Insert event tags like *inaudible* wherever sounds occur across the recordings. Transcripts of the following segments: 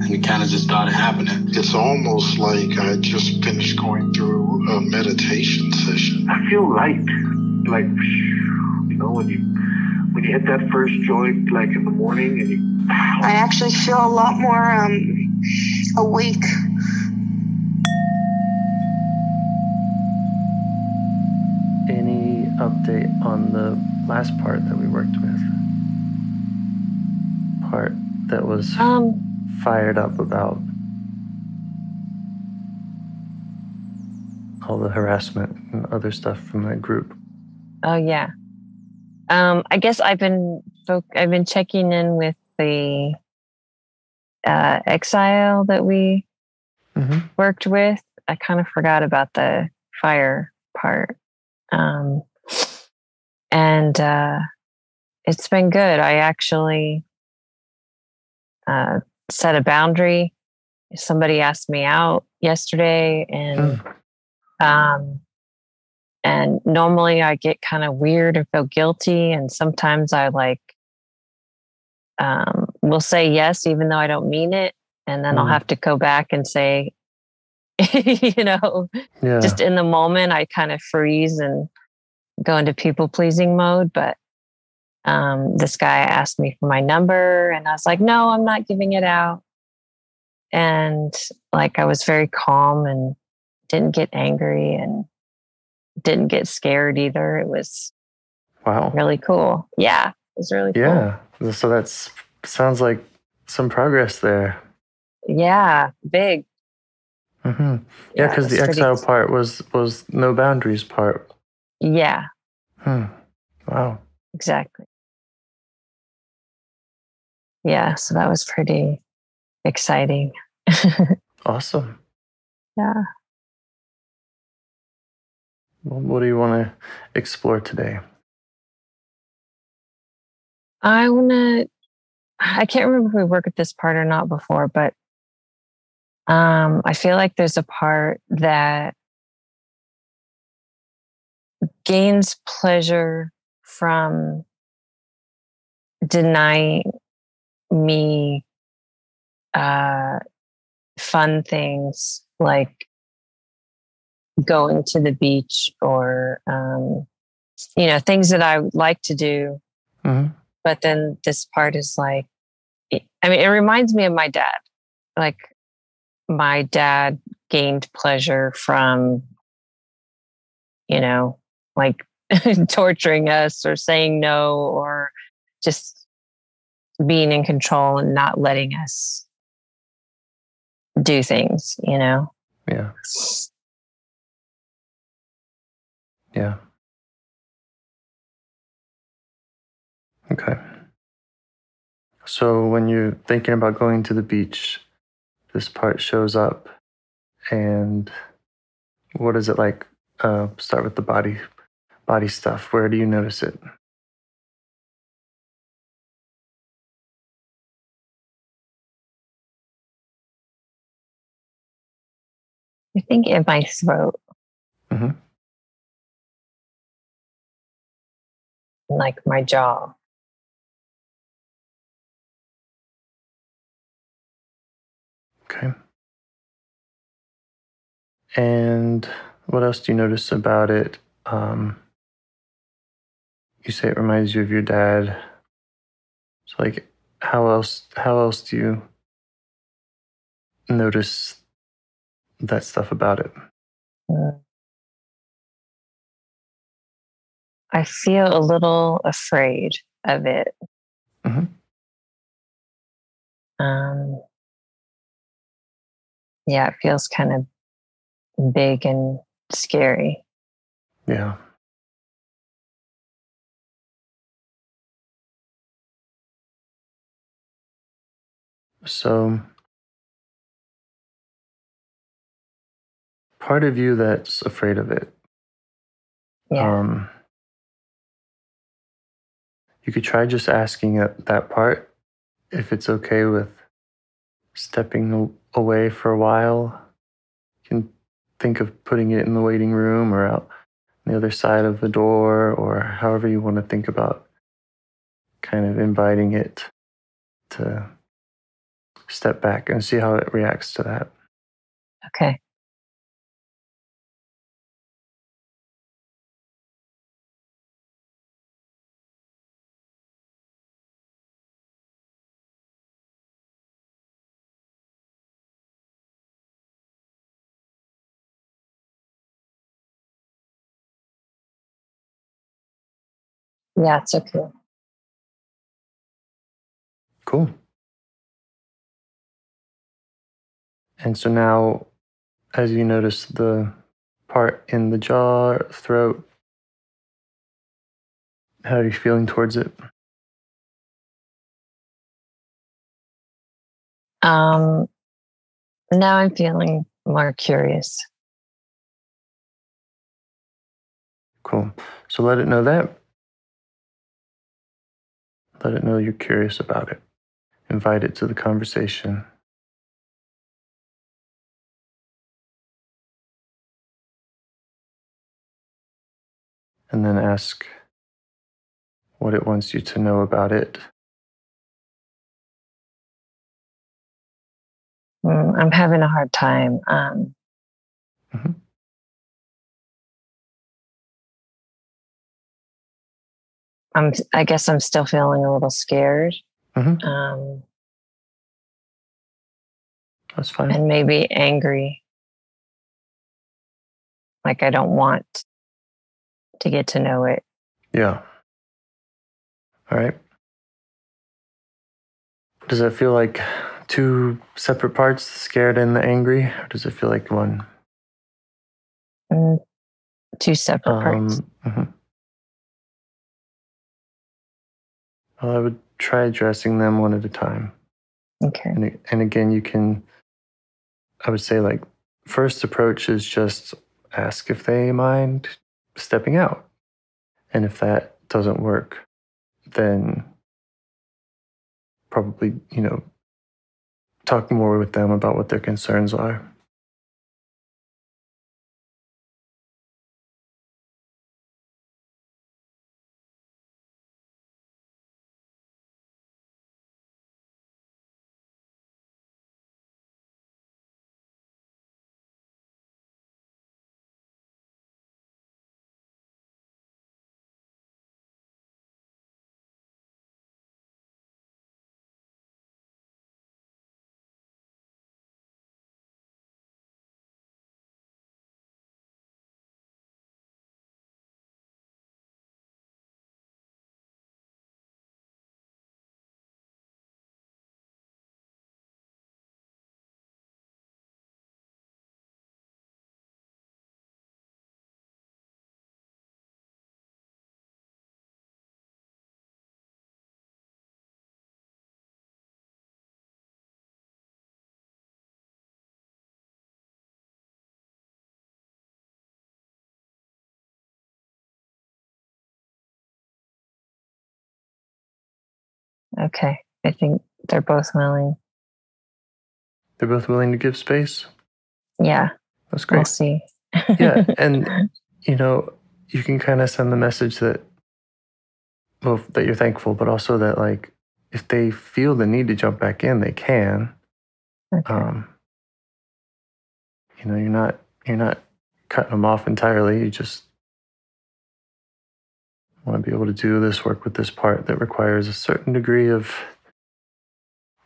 and it kind of just started happening. It's almost like I just finished going through a meditation session. I feel light. Like, you know, when you when you hit that first joint, like in the morning, and you I actually feel a lot more um awake. Any update on the last part that we worked with? Part that was Um, fired up about all the harassment and other stuff from that group. oh yeah. Um, I guess I've been folk I've been checking in with the uh, exile that we Mm-hmm. worked with. I kind of forgot about the fire part. Um, and uh, it's been good. I actually uh, set a boundary. Somebody asked me out yesterday, and um, and normally I get kind of weird and feel guilty, and sometimes I like um, will say yes even though I don't mean it, and then I'll Mm. have to go back and say, *laughs* you know, Yeah. just in the moment I kind of freeze and go into people pleasing mode. But um, this guy asked me for my number, and I was like, no, I'm not giving it out. And like I was very calm and didn't get angry and didn't get scared either. It was wow. really cool. Yeah, it was really cool. Yeah. So that's sounds like some progress there. Yeah, big. mm-hmm. Yeah, because it the was pretty- exile part was was no boundaries part. Yeah, Hmm. Wow. Exactly. Yeah, so that was pretty exciting. *laughs* Awesome. yeah. Well, what do you want to explore today? I want to, I can't remember if we worked at this part or not before, but um, I feel like there's a part that gains pleasure from denying me uh, fun things like going to the beach or, um, you know, things that I would like to do Mhm. but then this part is like i mean it reminds me of my dad like my dad gained pleasure from you know like *laughs* torturing us or saying no or just being in control and not letting us do things you know Yeah. Yeah. Okay. So when you're thinking about going to the beach, this part shows up and What is it like? Uh, start with the body, body stuff. Where do you notice it? I think in my throat. Mm-hmm. Like my jaw. Okay. And what else do you notice about it? Um, you say it reminds you of your dad. So, like, how else? How else do you notice that stuff about it? Mm. I feel a little afraid of it. Mhm. Um, yeah, it feels kind of big and scary. Yeah. So, part of you that's afraid of it, Yeah. um, you could try just asking that, that part if it's okay with stepping away for a while. You can think of putting it in the waiting room or out on the other side of the door or however you want to think about kind of inviting it to step back and see how it reacts to that. okay. Yeah, it's okay. Cool. And so now, as you notice the part in the jaw, throat, how are you feeling towards it? Um, now I'm feeling more curious. Cool. So let it know that. Let it know you're curious about it. Invite it to the conversation. And then ask what it wants you to know about it. Mm, I'm having a hard time. Um, Mhm. I'm. I guess I'm still feeling a little scared, Mhm. um, That's fine. and maybe angry. Like I don't want to get to know it. Yeah. All right. Does it feel like two separate parts, the scared and the angry? Or does it feel like one? Mm, two separate parts. mhm. Well, I would try addressing them one at a time. Okay. And, and again, you can, I would say, like, first approach is just ask if they mind stepping out. And if that doesn't work, then probably, you know, talk more with them about what their concerns are. Okay. I think they're both willing. They're both willing to give space. Yeah. That's great. We'll see. yeah, *laughs* and you know, you can kind of send the message that well that you're thankful, but also that like if they feel the need to jump back in, they can. okay. Um, you know, you're not you're not cutting them off entirely. You just want to be able to do this work with this part that requires a certain degree of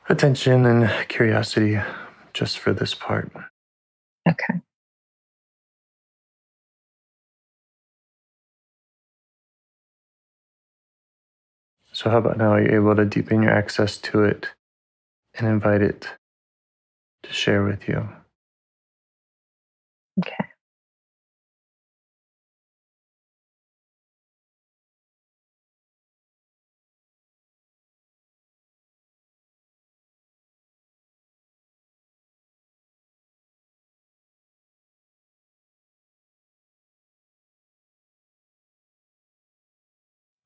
attention and curiosity just for this part. okay. So, how about now? Are you able to deepen your access to it and invite it to share with you? Okay.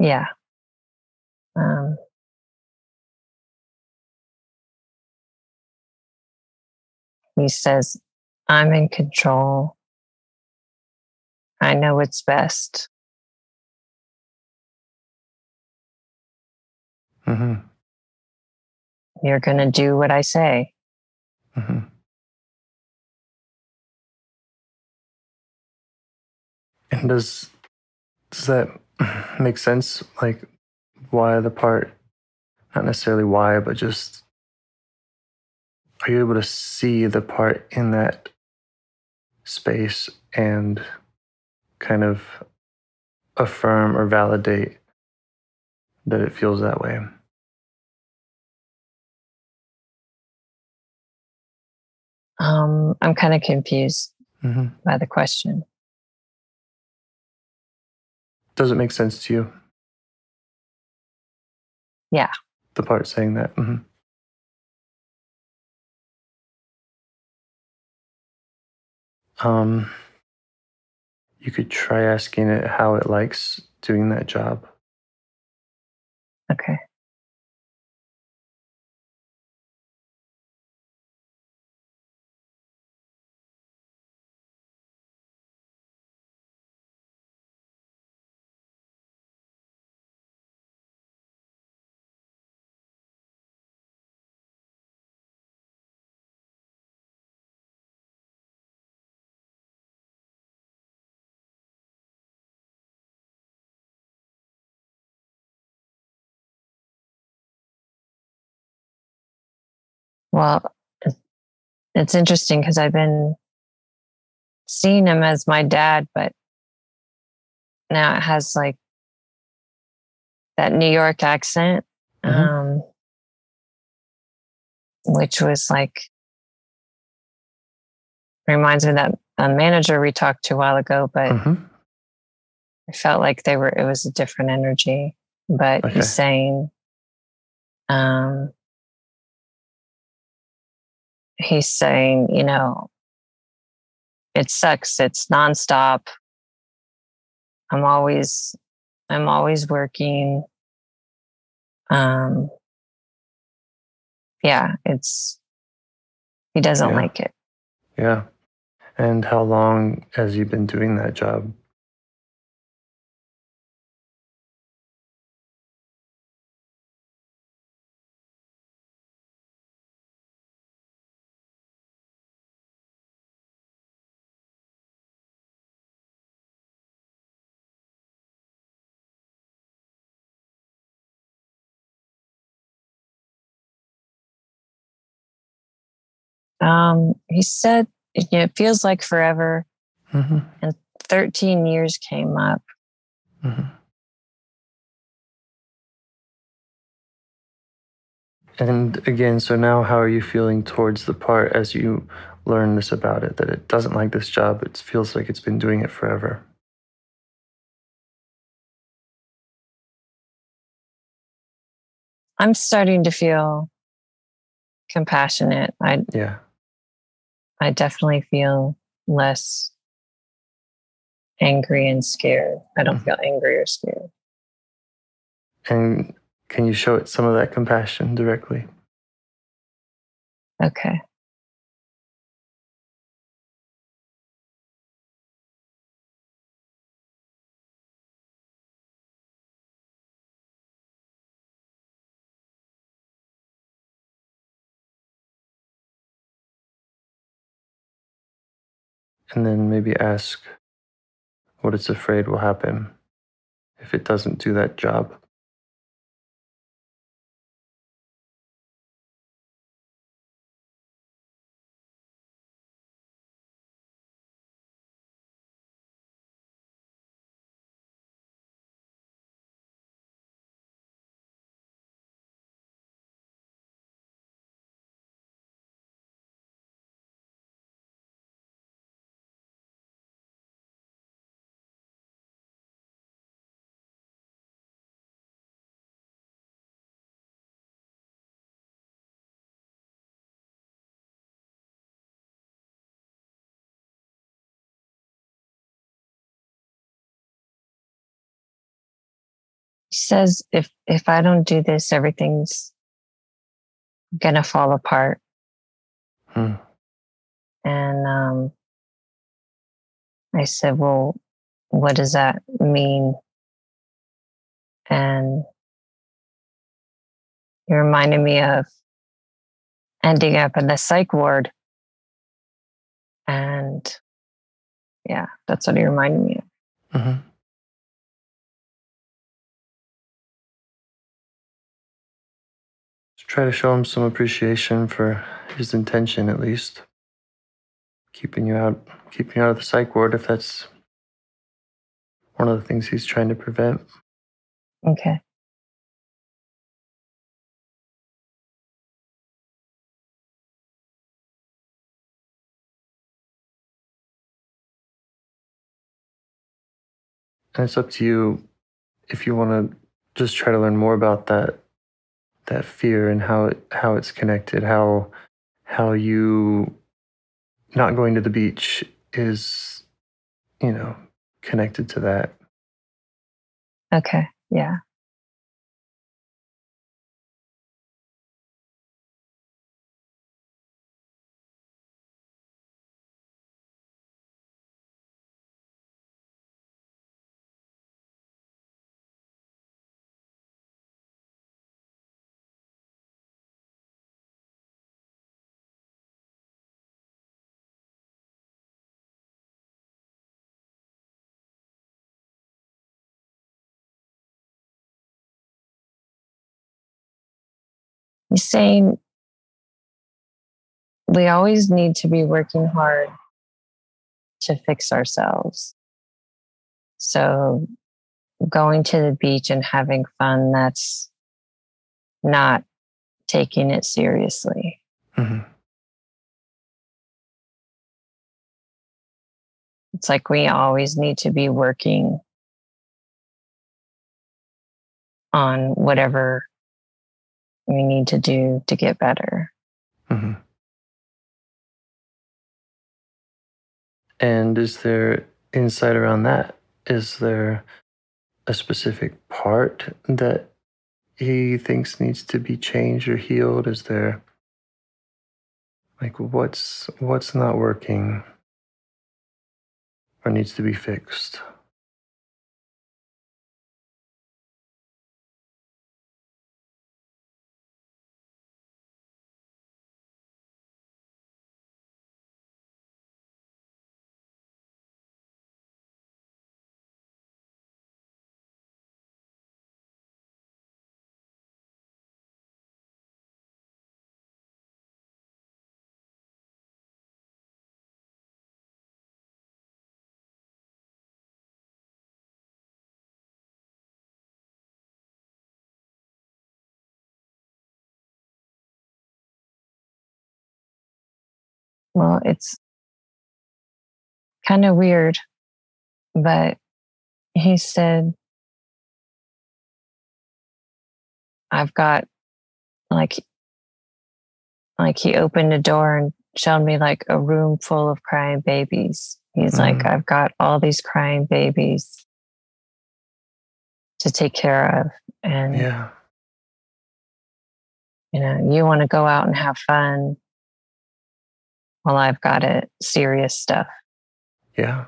Yeah. Um, he says, I'm in control. I know what's best. hmm You're going to do what I say. hmm And does does that *sighs* make sense? Like, why the part? Not necessarily why, but just are you able to see the part in that space and kind of affirm or validate that it feels that way? Um, I'm kind of confused hmm by the question. Does it make sense to you? Yeah. The part saying that. hmm Um, you could try asking it how it likes doing that job. Okay. Well, it's interesting because I've been seeing him as my dad, but now it has like that New York accent, Mhm. um, which was like reminds me of that a manager we talked to a while ago, but hmm I felt like they were it was a different energy. But Okay. he's saying, um, he's saying, you know, it sucks. It's nonstop. I'm always, I'm always working. Um, yeah, it's, he doesn't Yeah. like it. Yeah. And how long has he been doing that job? Um, he said, it feels like forever. hmm 13 years came up. hmm And again, so now how are you feeling towards the part as you learn this about it? That it doesn't like this job, it feels like it's been doing it forever. I'm starting to feel compassionate. I Yeah. I definitely feel less angry and scared. I don't Mhm. feel angry or scared. And can you show it some of that compassion directly? Okay. And then maybe ask what it's afraid will happen if it doesn't do that job. Says if if I don't do this, everything's gonna fall apart. Hmm. And um, I said, Well, what does that mean? And he reminded me of ending up in the psych ward. And yeah, that's what he reminded me of. hmm Try to show him some appreciation for his intention, at least. Keeping you out, keeping you out of the psych ward, if that's one of the things he's trying to prevent. Okay. And it's up to you if you want to just try to learn more about that that fear and how it how it's connected, how how you not going to the beach is, you know, connected to that. Okay. Yeah. He's saying we always need to be working hard to fix ourselves. So going to the beach and having fun, that's not taking it seriously. hmm It's like we always need to be working on whatever we need to do to get better. hmm And is there insight around that? Is there a specific part that he thinks needs to be changed or healed? Is there like what's what's not working or needs to be fixed? Well, it's kind of weird, but he said, I've got like, like he opened a door and showed me like a room full of crying babies. He's like, Mm. I've got all these crying babies to take care of. And Yeah. you know, you want to go out and have fun. Well, I've got it serious stuff. Yeah.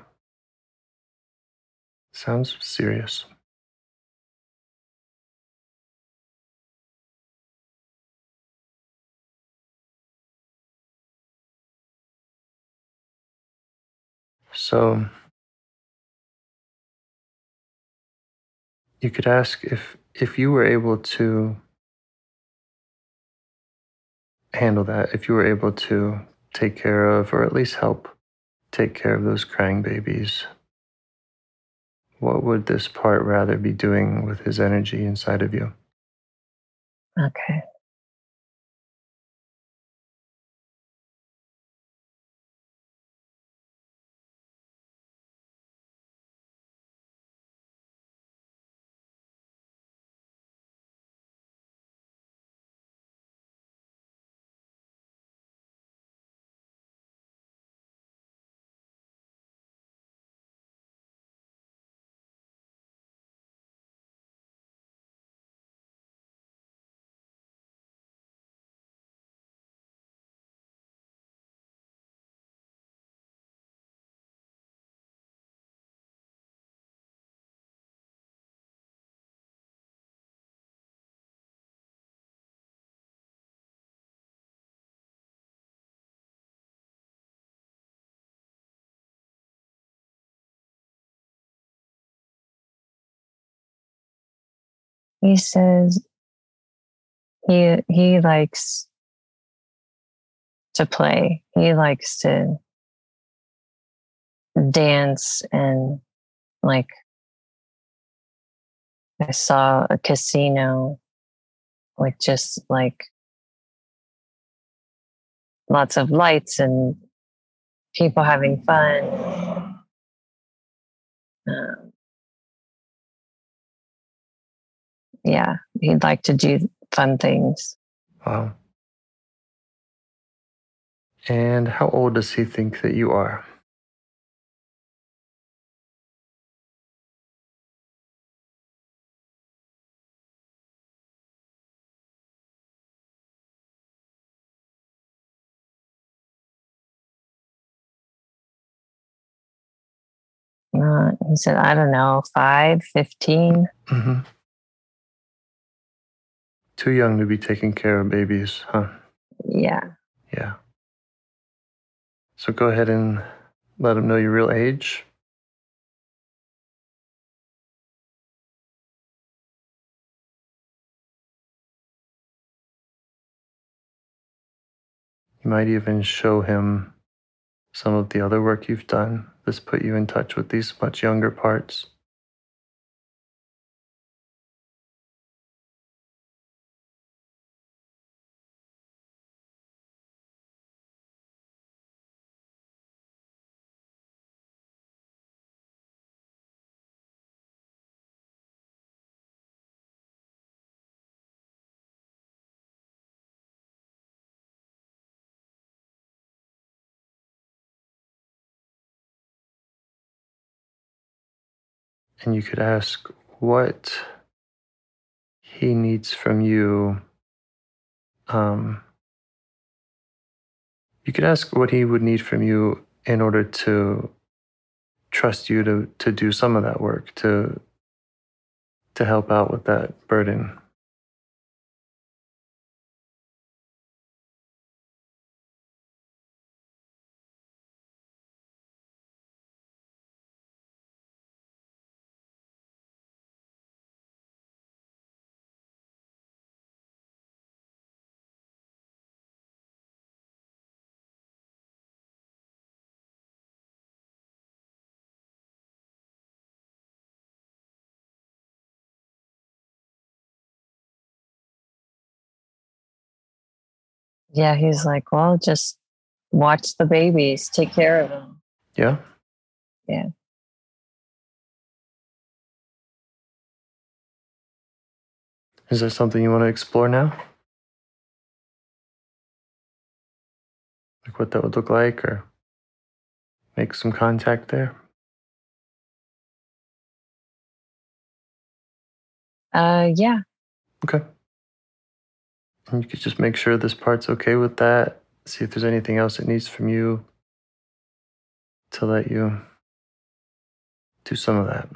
Sounds serious. So you could ask if if you were able to handle that, if you were able to take care of or at least help take care of those crying babies, what would this part rather be doing with his energy inside of you? Okay. He says he he likes to play. He likes to dance and like I saw a casino with just like lots of lights and people having fun. Yeah, he'd like to do fun things. Wow. And how old does he think that you are? Uh, he said, I don't know, five, 15. Mm-hmm. Too young to be taking care of babies, huh? Yeah. Yeah. So go ahead and let him know your real age. You might even show him some of the other work you've done. This put you in touch with these much younger parts. And you could ask what he needs from you. Um, you could ask what he would need from you in order to trust you to to do some of that work to to help out with that burden. Yeah, he's like, well, just watch the babies, take care of them. Yeah. Yeah. Is there something you want to explore now? Like what that would look like or make some contact there? Uh, yeah. Okay. You could just make sure this part's okay with that. See if there's anything else it needs from you to let you do some of that.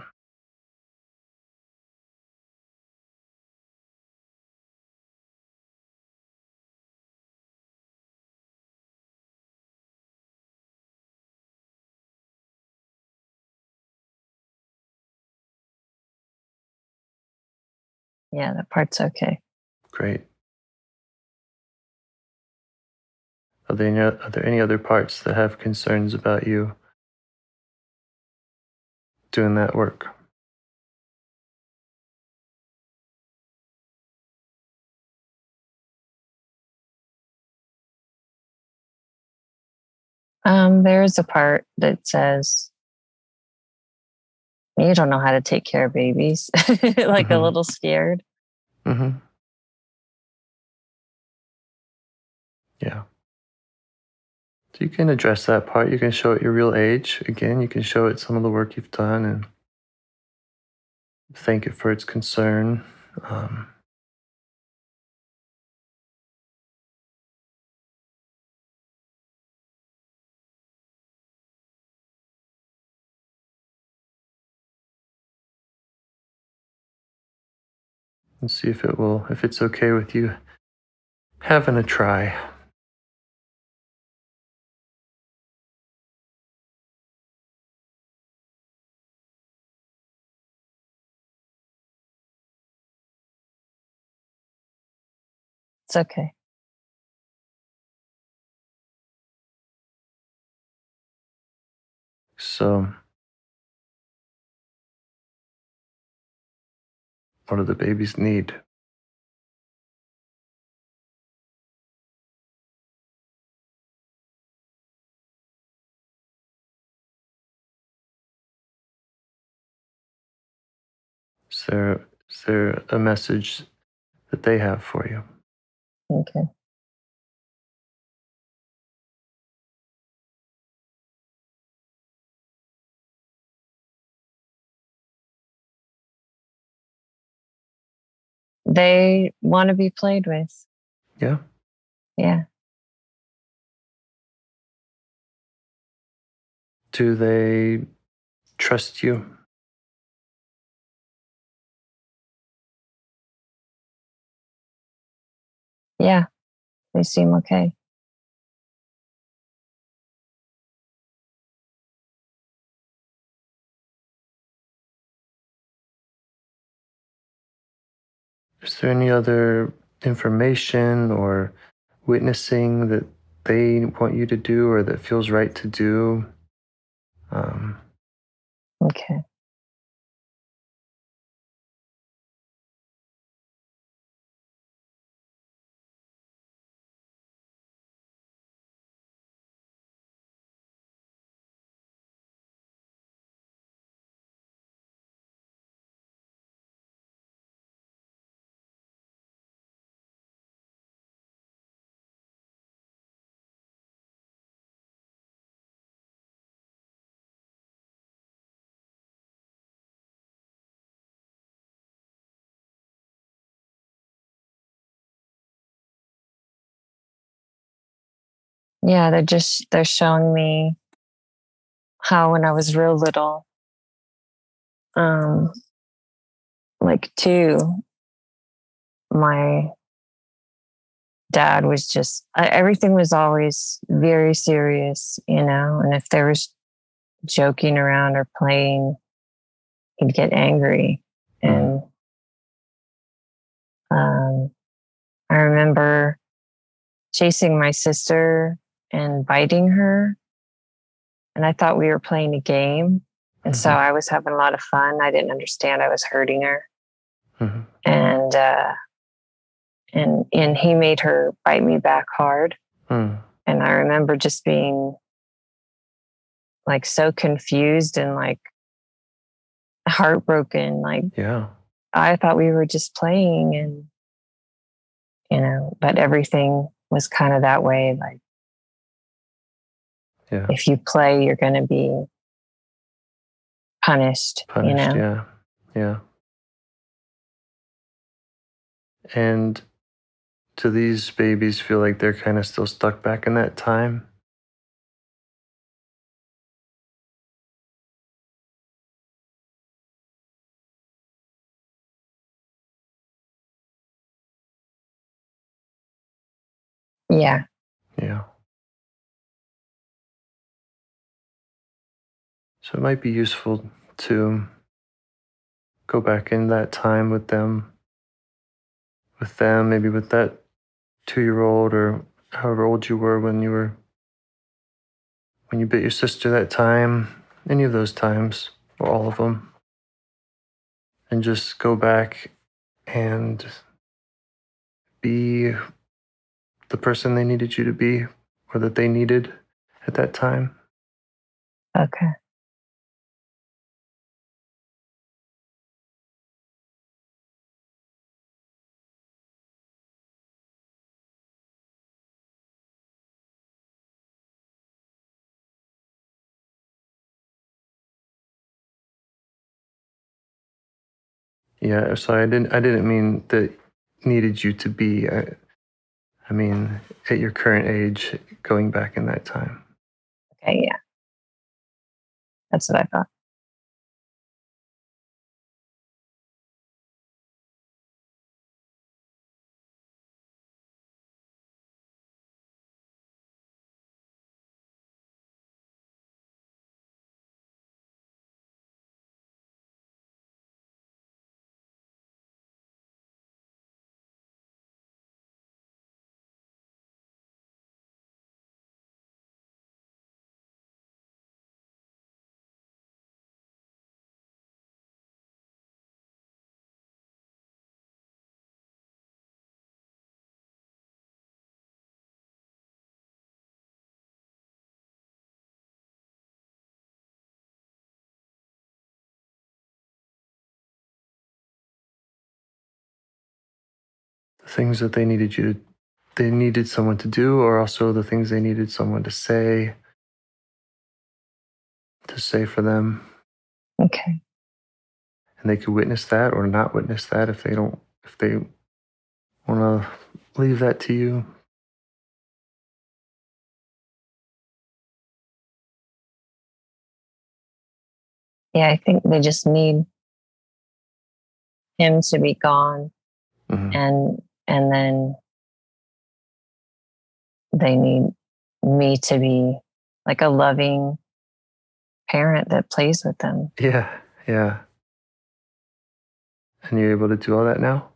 Yeah, that part's okay. Great. Are there, any, are there any other parts that have concerns about you doing that work? Um, there is a part that says you don't know how to take care of babies, *laughs* like a Mhm. little scared. Mm-hmm. So you can address that part. You can show it your real age. Again, you can show it some of the work you've done and thank it for its concern. Um, and see if it will, if it's okay with you having a try. It's okay. So, what do the babies need? Is there, is there a message that they have for you? Okay. They want to be played with. Yeah. Yeah. Do they trust you? Yeah. They seem okay. Is there any other information or witnessing that they want you to do or that feels right to do? Um, Okay. Yeah, they're just they're showing me how when I was real little, um, like two, my dad was just everything was always very serious, you know, and if there was joking around or playing, he'd get angry, and um, I remember chasing my sister and biting her. And I thought we were playing a game. And so Mhm. I was having a lot of fun. I didn't understand I was hurting her. mhm. And uh and and he made her bite me back hard. Mm, And I remember just being like so confused and like heartbroken. Like yeah. I thought we were just playing and you know, but everything was kind of that way. Like Yeah. if you play, you're going to be punished, Punished. you know? Yeah. Yeah. And do these babies feel like they're kind of still stuck back in that time? Yeah. Yeah. So it might be useful to go back in that time with them, with them, maybe with that two year old or however old you were when you were, when you bit your sister that time, any of those times, or all of them. And just go back and be the person they needed you to be or that they needed at that time. Okay. Yeah, so I didn't I didn't mean that needed you to be I, I mean at your current age going back in that time. Okay. Yeah. That's what I thought. Things that they needed you to they needed someone to do or also the things they needed someone to say to say for them Okay. and they could witness that or not witness that if they don't if they want to leave that to you Yeah. I think they just need him to be gone Mhm. and and then they need me to be like a loving parent that plays with them. yeah yeah and you're able to do all that now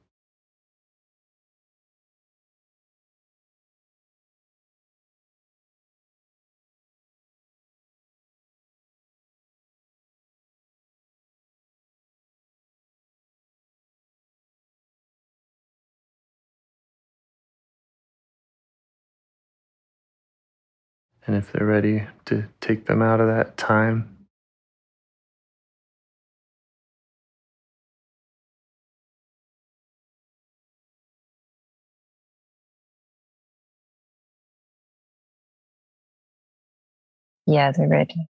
and if they're ready to take them out of that time Yeah, they're ready.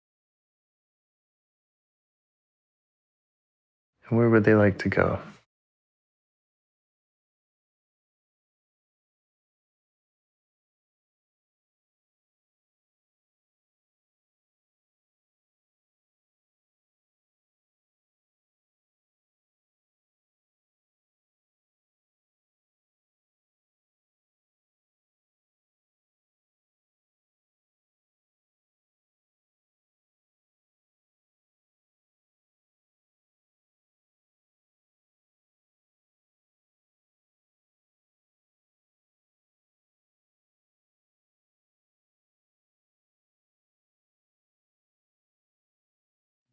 and where would they like to go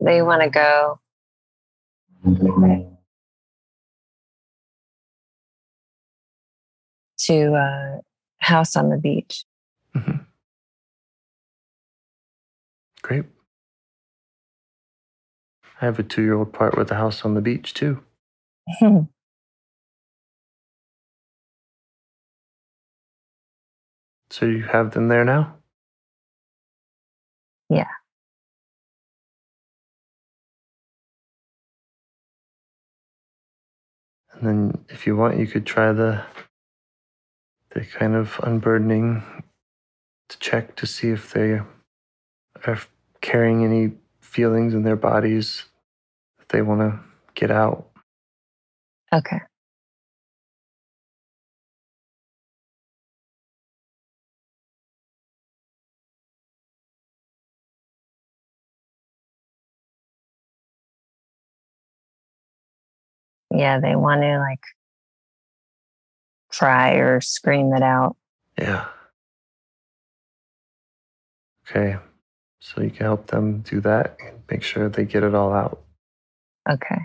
They want to go to a house on the beach. Mhm. Great. I have a two year old part with a house on the beach too. *laughs* So you have them there now? Yeah. And then if you want, you could try the They're kind of unburdening to check to see if they are carrying any feelings in their bodies that they want to get out. Okay. Yeah, they want to like cry or scream it out. Yeah. Okay. So you can help them do that and make sure they get it all out. Okay.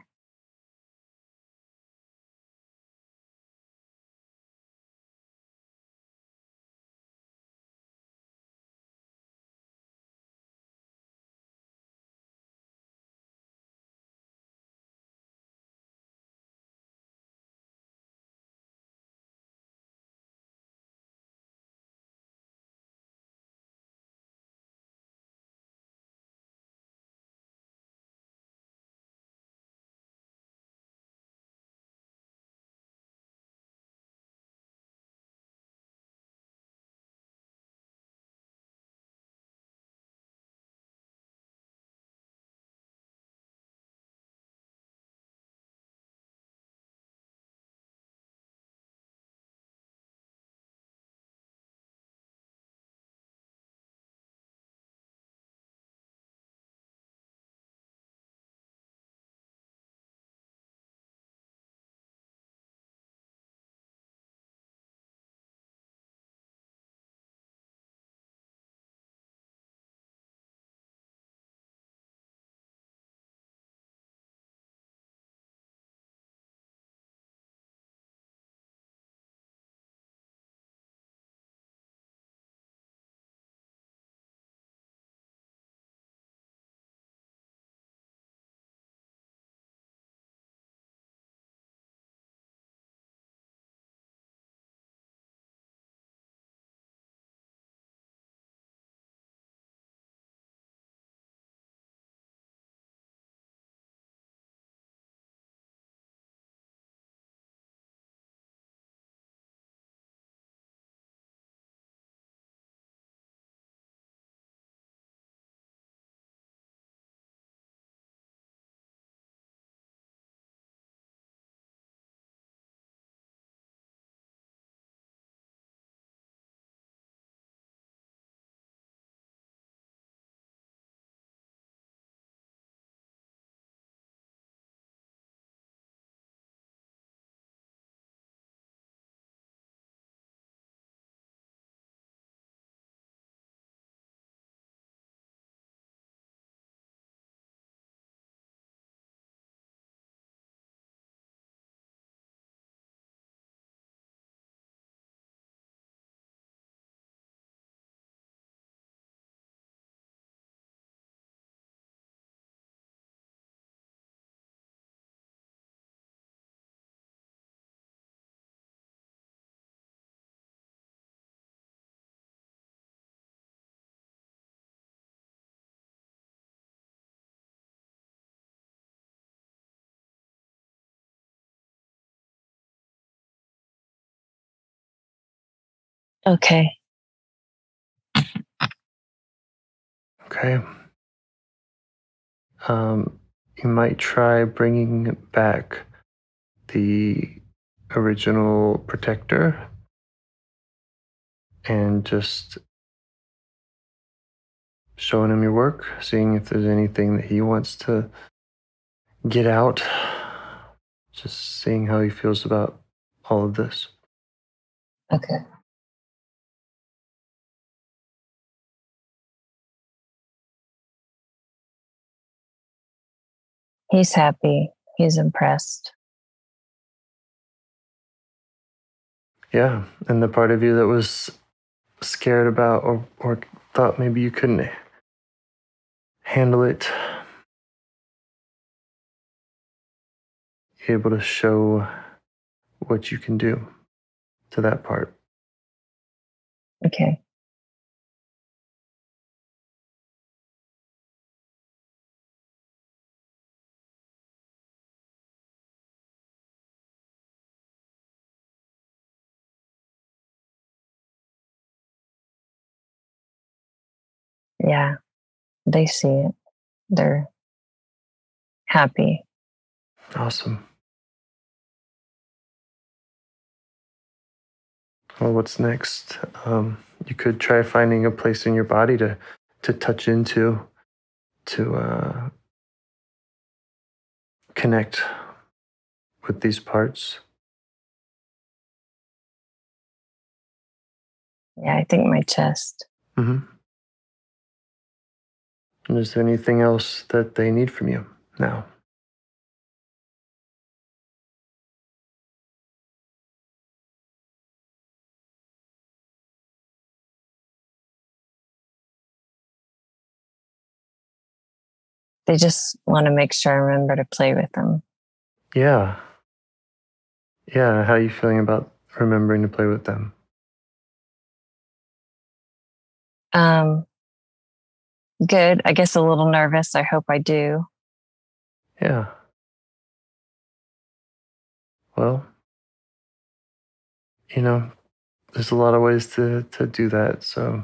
Okay. Okay. Um, you might try bringing back the original protector and just showing him your work, seeing if there's anything that he wants to get out, just seeing how he feels about all of this. Okay. He's happy. He's impressed. Yeah, and the part of you that was scared about or, or thought maybe you couldn't handle it, able to show what you can do to that part. Okay. Yeah, they see it. They're happy. Awesome. Well, what's next? Um, you could try finding a place in your body to to touch into, to uh, connect with these parts. Yeah, I think my chest. Mm-hmm. And is there anything else that they need from you now? They just want to make sure I remember to play with them. Yeah. Yeah. How are you feeling about remembering to play with them? Um, good. I guess a little nervous. I hope I do. Yeah. Well, you know, there's a lot of ways to, to do that. So,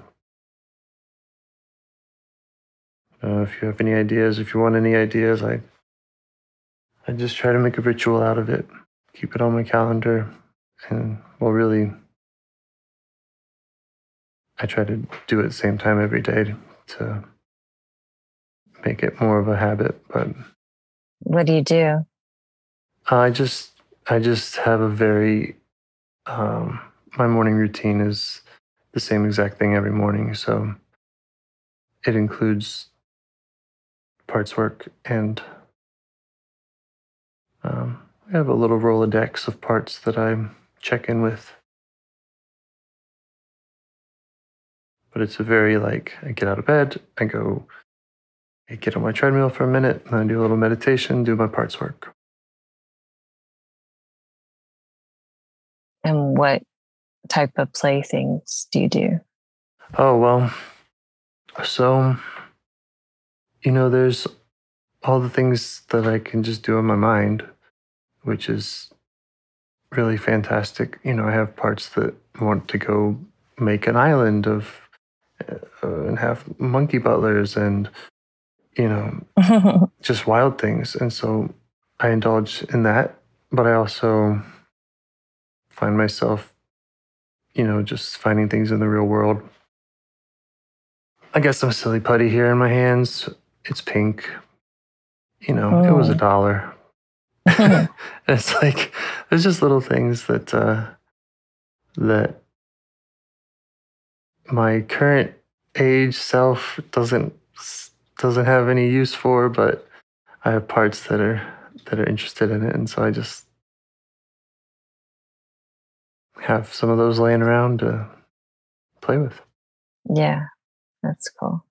uh, if you have any ideas, if you want any ideas, I, I just try to make a ritual out of it, keep it on my calendar, and well, really, I try to do it same time every day to make it more of a habit. But What do you do? I just I just have a very um, my morning routine is the same exact thing every morning. So it includes parts work and um, I have a little Rolodex of parts that I check in with. But it's a very like I get out of bed, I go I get on my treadmill for a minute, and I do a little meditation, do my parts work. And what type of playthings do you do? Oh, well, so, you know, there's all the things that I can just do in my mind, which is really fantastic. You know, I have parts that want to go make an island of uh, and have monkey butlers and, you know, *laughs* just wild things. And so I indulge in that, but I also find myself, you know, just finding things in the real world. I got some silly putty here in my hands. It's pink. You know, it was a Oh. dollar. *laughs* *laughs* it's like there's just little things that uh, that my current age self doesn't doesn't have any use for, but I have parts that are that are interested in it, and so I just have some of those laying around to play with. yeah, that's cool.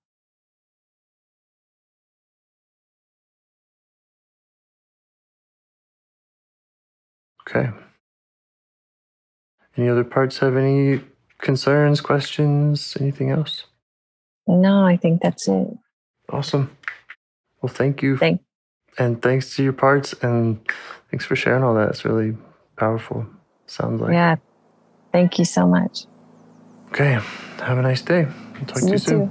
Okay. Any other parts have any concerns, questions, anything else? No, I think that's it. Awesome. Well, thank you. Thank- and thanks to your parts and thanks for sharing all that. It's really powerful. Sounds like. yeah. Thank you so much. Okay. Have a nice day. I'll talk to you soon.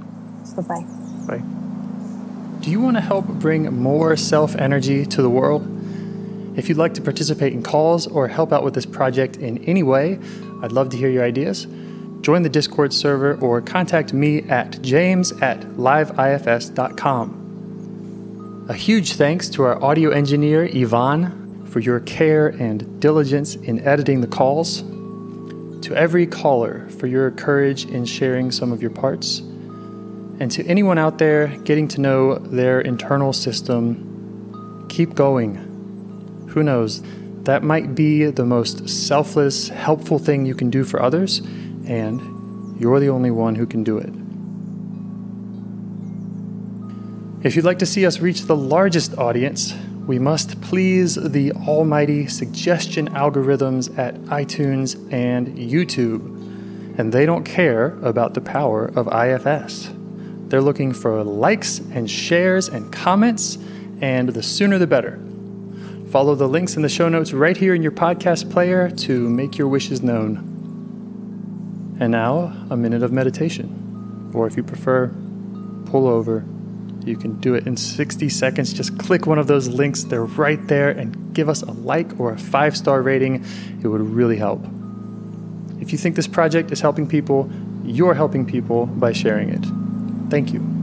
Bye bye. Bye. Do you want to help bring more self energy to the world? If you'd like to participate in calls or help out with this project in any way, I'd love to hear your ideas. Join the Discord server or contact me at james at liveifs.com. A huge thanks to our audio engineer, Yvonne, for your care and diligence in editing the calls. To every caller for your courage in sharing some of your parts. And to anyone out there getting to know their internal system, keep going. Who knows? That might be the most selfless, helpful thing you can do for others, and you're the only one who can do it. If you'd like to see us reach the largest audience, we must please the almighty suggestion algorithms at iTunes and YouTube. And they don't care about the power of IFS. They're looking for likes and shares and comments, and the sooner the better. Follow the links in the show notes right here in your podcast player to make your wishes known. And now, a minute of meditation, or if you prefer, pull over. You can do it in 60 seconds. Just click one of those links, they're right there, and give us a like or a five star rating. It would really help. If you think this project is helping people, you're helping people by sharing it. Thank you.